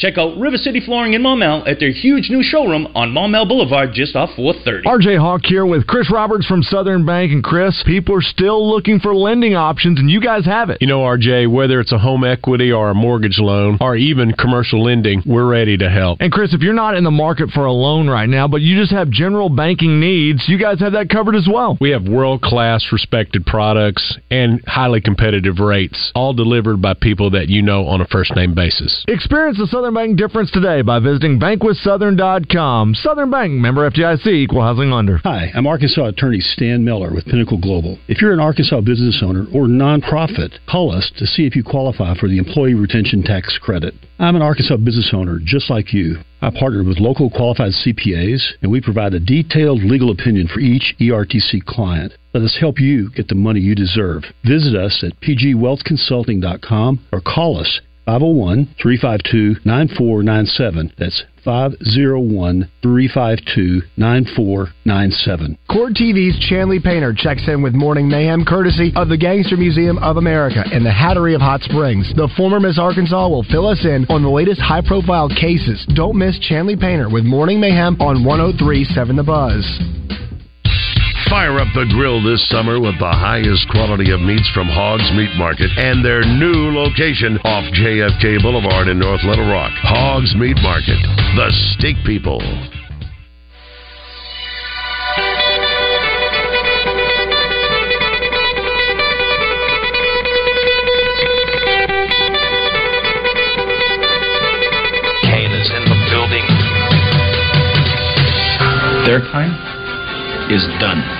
Check out River City Flooring in Maumelle at their huge new showroom on Maumelle Boulevard just off 430. RJ Hawk here with Chris Roberts from Southern Bank. And Chris, people are still looking for lending options, and you guys have it. You know, RJ, whether it's a home equity or a mortgage loan or even commercial lending, we're ready to help. And Chris, if you're not in the market for a loan right now, but you just have general banking needs, you guys have that covered as well. We have world class respected products and highly competitive rates, all delivered by people that you know on a first name basis. Experience the Southern Bank difference today by visiting bankwithsouthern.com. Southern Bank, member FDIC, equal housing lender. Hi, I'm Arkansas attorney Stan Miller with Pinnacle Global. If you're an Arkansas business owner or nonprofit, call us to see if you qualify for the Employee Retention Tax Credit. I'm an Arkansas business owner just like you. I partnered with local qualified CPAs, and we provide a detailed legal opinion for each ERTC client. Let us help you get the money you deserve. Visit us at pgwealthconsulting.com or call us 501 352 9497. That's 501 352 9497. Court TV's Chanley Painter checks in with Morning Mayhem courtesy of the Gangster Museum of America and the Hattery of Hot Springs. The former Miss Arkansas will fill us in on the latest high profile cases. Don't miss Chanley Painter with Morning Mayhem on 1037 The Buzz. Fire up the grill this summer with the highest quality of meats from Hogs Meat Market and their new location off JFK Boulevard in North Little Rock. Hogs Meat Market, the steak people. Kane is in the building. Their time is done.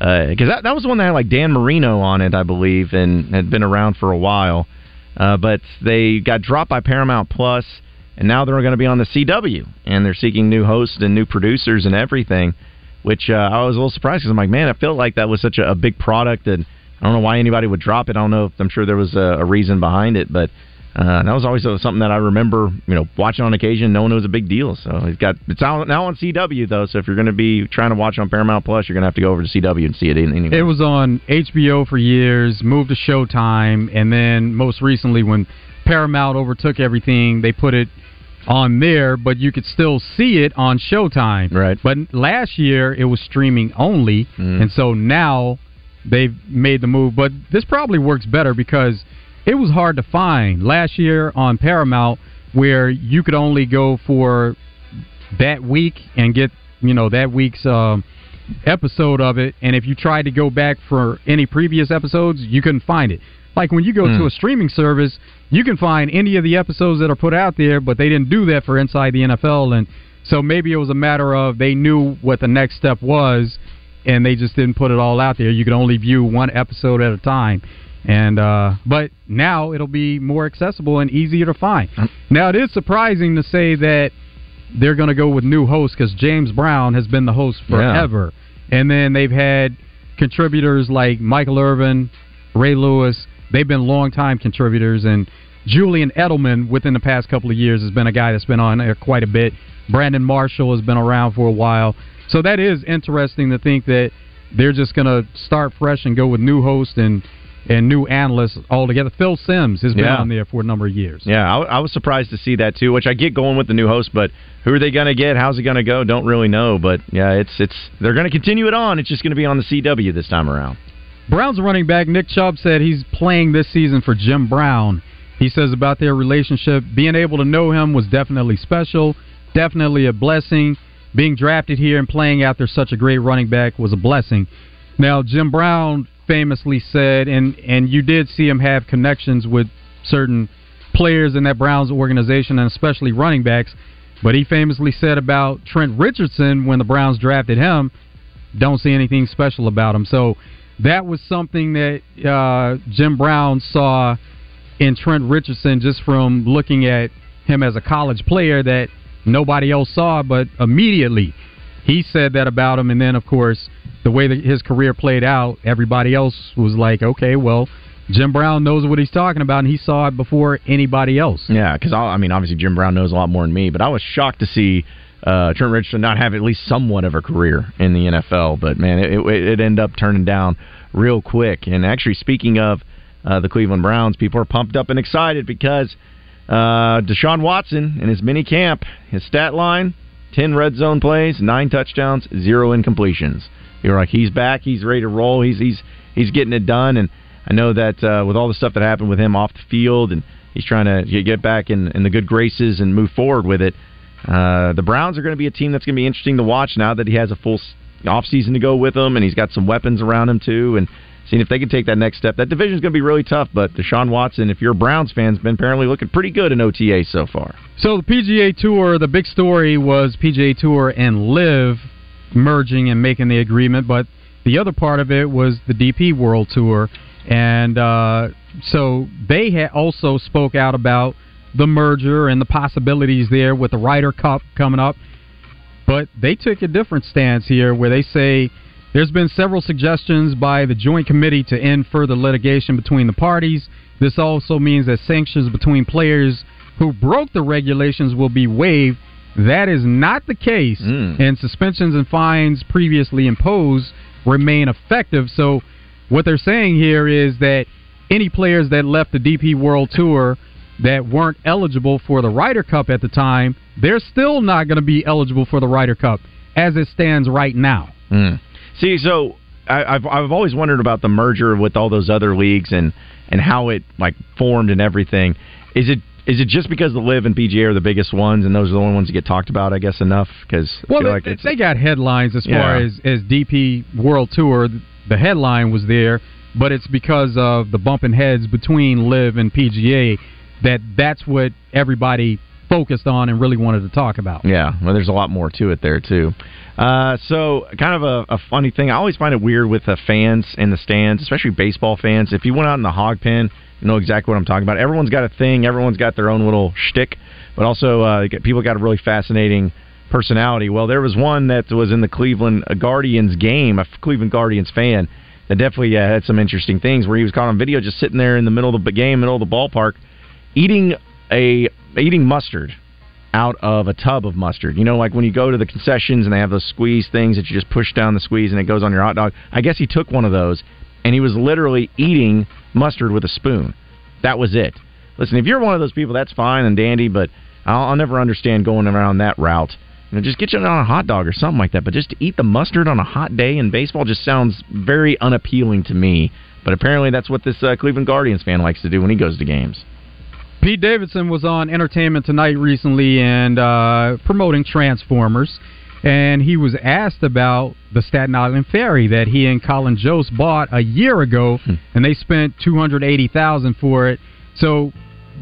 because that, that was one that had like Dan Marino on it, I believe, and had been around for a while. Uh, but they got dropped by Paramount Plus, and now they're going to be on the CW, and they're seeking new hosts and new producers and everything. Which uh, I was a little surprised because I'm like, man, I felt like that was such a, a big product, and I don't know why anybody would drop it. I don't know if I'm sure there was a, a reason behind it, but Uh, that was always uh, something that I remember, you know, watching on occasion, knowing it was a big deal. So he's got it's out now on CW though. So if you're going to be trying to watch on Paramount Plus, you're going to have to go over to CW and see it anyway. It was on HBO for years, moved to Showtime, and then most recently when Paramount overtook everything, they put it on there, but you could still see it on Showtime. Right. But last year it was streaming only, Mm. and so now they've made the move. But this probably works better because it was hard to find last year on Paramount where you could only go for that week and get you know that week's um, episode of it, and if you tried to go back for any previous episodes, you couldn't find it. Like when you go to Hmm. a streaming service, you can find any of the episodes that are put out there, but they didn't do that for Inside the NFL, and so maybe it was a matter of they knew what the next step was, and they just didn't put it all out there. You could only view one episode at a time. And uh but now it'll be more accessible and easier to find. Now it is surprising to say that they're going to go with new hosts because James Brown has been the host Yeah. forever, and then they've had contributors like Michael Irvin, Ray Lewis. They've been longtime contributors, and Julian Edelman within the past couple of years has been a guy that's been on there quite a bit. Brandon Marshall has been around for a while, so that is interesting to think that they're just going to start fresh and go with new hosts and and new analysts altogether. Phil Simms has been Yeah. on there for a number of years. Yeah, I, I was surprised to see that too. Which I get going with the new host, but who are they going to get? How's it going to go? Don't really know. But yeah, it's it's they're going to continue it on. It's just going to be on the CW this time around. Browns running back Nick Chubb said he's playing this season for Jim Brown. He says about their relationship, being able to know him was definitely special, definitely a blessing. Being drafted here and playing after such a great running back was a blessing. Now, Jim Brown famously said, and and you did see him have connections with certain players in that Browns organization, and especially running backs. But he famously said about Trent Richardson when the Browns drafted him, don't see anything special about him. So that was something that uh, Jim Brown saw in Trent Richardson just from looking at him as a college player that nobody else saw, but immediately he said that about him. And then, of course, the way that his career played out, everybody else was like, okay, well, Jim Brown knows what he's talking about, and he saw it before anybody else. Yeah, because I mean, obviously Jim Brown knows a lot more than me, but I was shocked to see uh, Trent Richardson not have at least somewhat of a career in the NFL. But man, it, it, it ended up turning down real quick. And actually, speaking of uh, the Cleveland Browns, people are pumped up and excited because uh, Deshaun Watson in his mini camp, his stat line: ten red zone plays, nine touchdowns, zero incompletions. You're like, he's back, he's ready to roll, he's he's he's getting it done, and I know that uh, with all the stuff that happened with him off the field, and he's trying to get- back in, in the good graces and move forward with it. Uh, the Browns are going to be a team that's going to be interesting to watch now that he has a full s- offseason to go with them, and he's got some weapons around him too, and seeing if they can take that next step. That division is going to be really tough, but Deshaun Watson, if you're a Browns fan, has been apparently looking pretty good in OTA so far. So the PGA Tour, the big story was PGA Tour and LIV merging and making the agreement, but the other part of it was the DP World Tour, and uh, so they ha- also spoke out about the merger and the possibilities there with the Ryder Cup coming up. But they took a different stance here, where they say there's been several suggestions by the Joint Committee to end further litigation between the parties. This also means that sanctions between players who broke the regulations will be waived. That is not the case, and suspensions and fines previously imposed remain effective. So, what they're saying here is that any players that left the DP World Tour that weren't eligible for the Ryder Cup at the time, they're still not going to be eligible for the Ryder Cup as it stands right now. Mm. See, so I, I've I've always wondered about the merger with all those other leagues and and how it like formed and everything. Is it is it just because the LIV and PGA are the biggest ones and those are the only ones that get talked about? I guess enough because Well, they, like they got headlines as far as, as DP World Tour. The headline was there, but it's because of the bumping heads between LIV and PGA that that's what everybody focused on and really wanted to talk about. Yeah, well, there's a lot more to it there too. Uh, so, kind of a, a funny thing. I always find it weird with the fans in the stands, especially baseball fans. If you went out in the hog pen, know exactly what I'm talking about. Everyone's got a thing. Everyone's got their own little shtick, but also uh, people got a really fascinating personality. Well, there was one that was in the Cleveland Guardians game, a Cleveland Guardians fan that definitely uh, had some interesting things. Where he was caught on video just sitting there in the middle of the game, middle of the ballpark, eating a eating mustard out of a tub of mustard. You know, like when you go to the concessions and they have those squeeze things that you just push down the squeeze and it goes on your hot dog. I guess he took one of those and he was literally eating mustard with a spoon. That was it. Listen, if you're one of those people, that's fine and dandy, but I'll, I'll never understand going around that route. You know, just get you on a hot dog or something like that. But just to eat the mustard on a hot day in baseball just sounds very unappealing to me. But apparently, that's what this uh, Cleveland Guardians fan likes to do when he goes to games. Pete Davidson was on Entertainment Tonight recently and uh, promoting Transformers, and he was asked about the Staten Island ferry that he and Colin Jost bought a year ago, Hmm. and they spent two hundred eighty thousand for it. So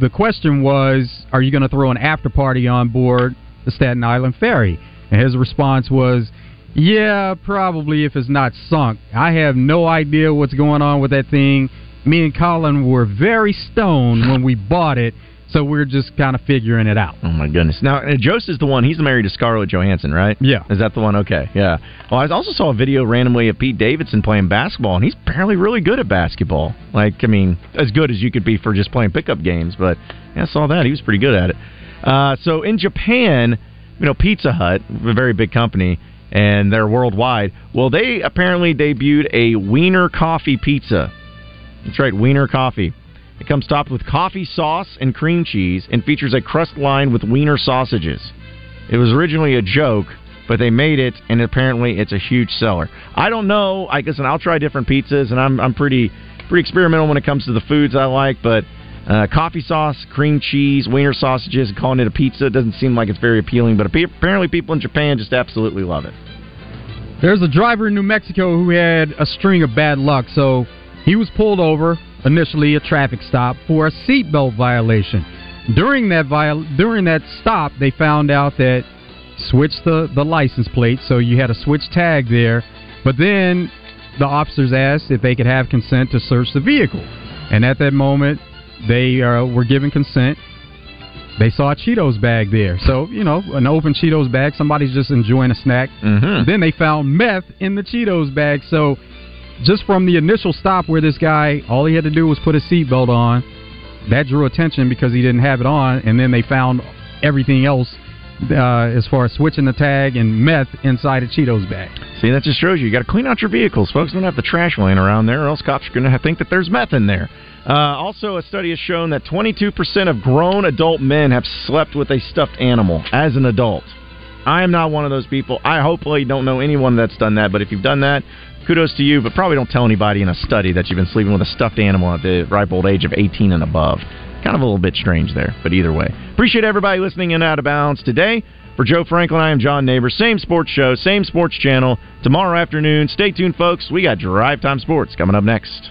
the question was, are you going to throw an after party on board the Staten Island ferry? And his response was. Yeah, probably if it's not sunk. I have no idea what's going on with that thing. Me and Colin were very stoned when we bought it, so we're just kind of figuring it out. Oh my goodness! Now uh, Jost is the one. He's married to Scarlett Johansson, right? Yeah. Is that the one? Okay. Yeah. Well, I also saw a video randomly of Pete Davidson playing basketball, and he's apparently really good at basketball. Like, I mean, as good as you could be for just playing pickup games. But yeah, I saw that he was pretty good at it. Uh, so in Japan, you know, Pizza Hut, a very big company, and they're worldwide. Well, they apparently debuted a Wiener Coffee Pizza. That's right, Wiener Coffee. It comes topped with coffee sauce and cream cheese and features a crust lined with wiener sausages. It was originally a joke, but they made it, and apparently it's a huge seller. I don't know. I guess, and I'll try different pizzas, and I'm I'm pretty pretty experimental when it comes to the foods I like, but. Uh, coffee sauce, cream cheese, wiener sausages, and calling it a pizza doesn't seem like it's very appealing. But apparently, people in Japan just absolutely love it. There's a driver in New Mexico who had a string of bad luck, so he was pulled over, initially a traffic stop, for a seatbelt violation. During that viol- during that stop, they found out that switched the, the license plate, so you had a switch tag there. But then the officers asked if they could have consent to search the vehicle, and at that moment, they uh, were given consent. They saw a Cheetos bag there, so you know an open Cheetos bag. Somebody's just enjoying a snack. Mm-hmm. Then they found meth in the Cheetos bag. So just from the initial stop where this guy, all he had to do was put a seatbelt on, that drew attention because he didn't have it on, and then they found everything else uh, as far as switching the tag and meth inside a Cheetos bag. See, that just shows you you got to clean out your vehicles, folks. Don't have the trash laying around there, or else cops are going to think that there's meth in there. Uh, also, a study has shown that 22% of grown adult men have slept with a stuffed animal as an adult. I am not one of those people. I hopefully don't know anyone that's done that, but if you've done that, kudos to you. But probably don't tell anybody in a study that you've been sleeping with a stuffed animal at the ripe old age of 18 and above. Kind of a little bit strange there, but either way. Appreciate everybody listening in Out of Bounds today. For Joe Franklin, I am John Neighbor. Same sports show, same sports channel. Tomorrow afternoon, stay tuned, folks. We got Drive Time Sports coming up next.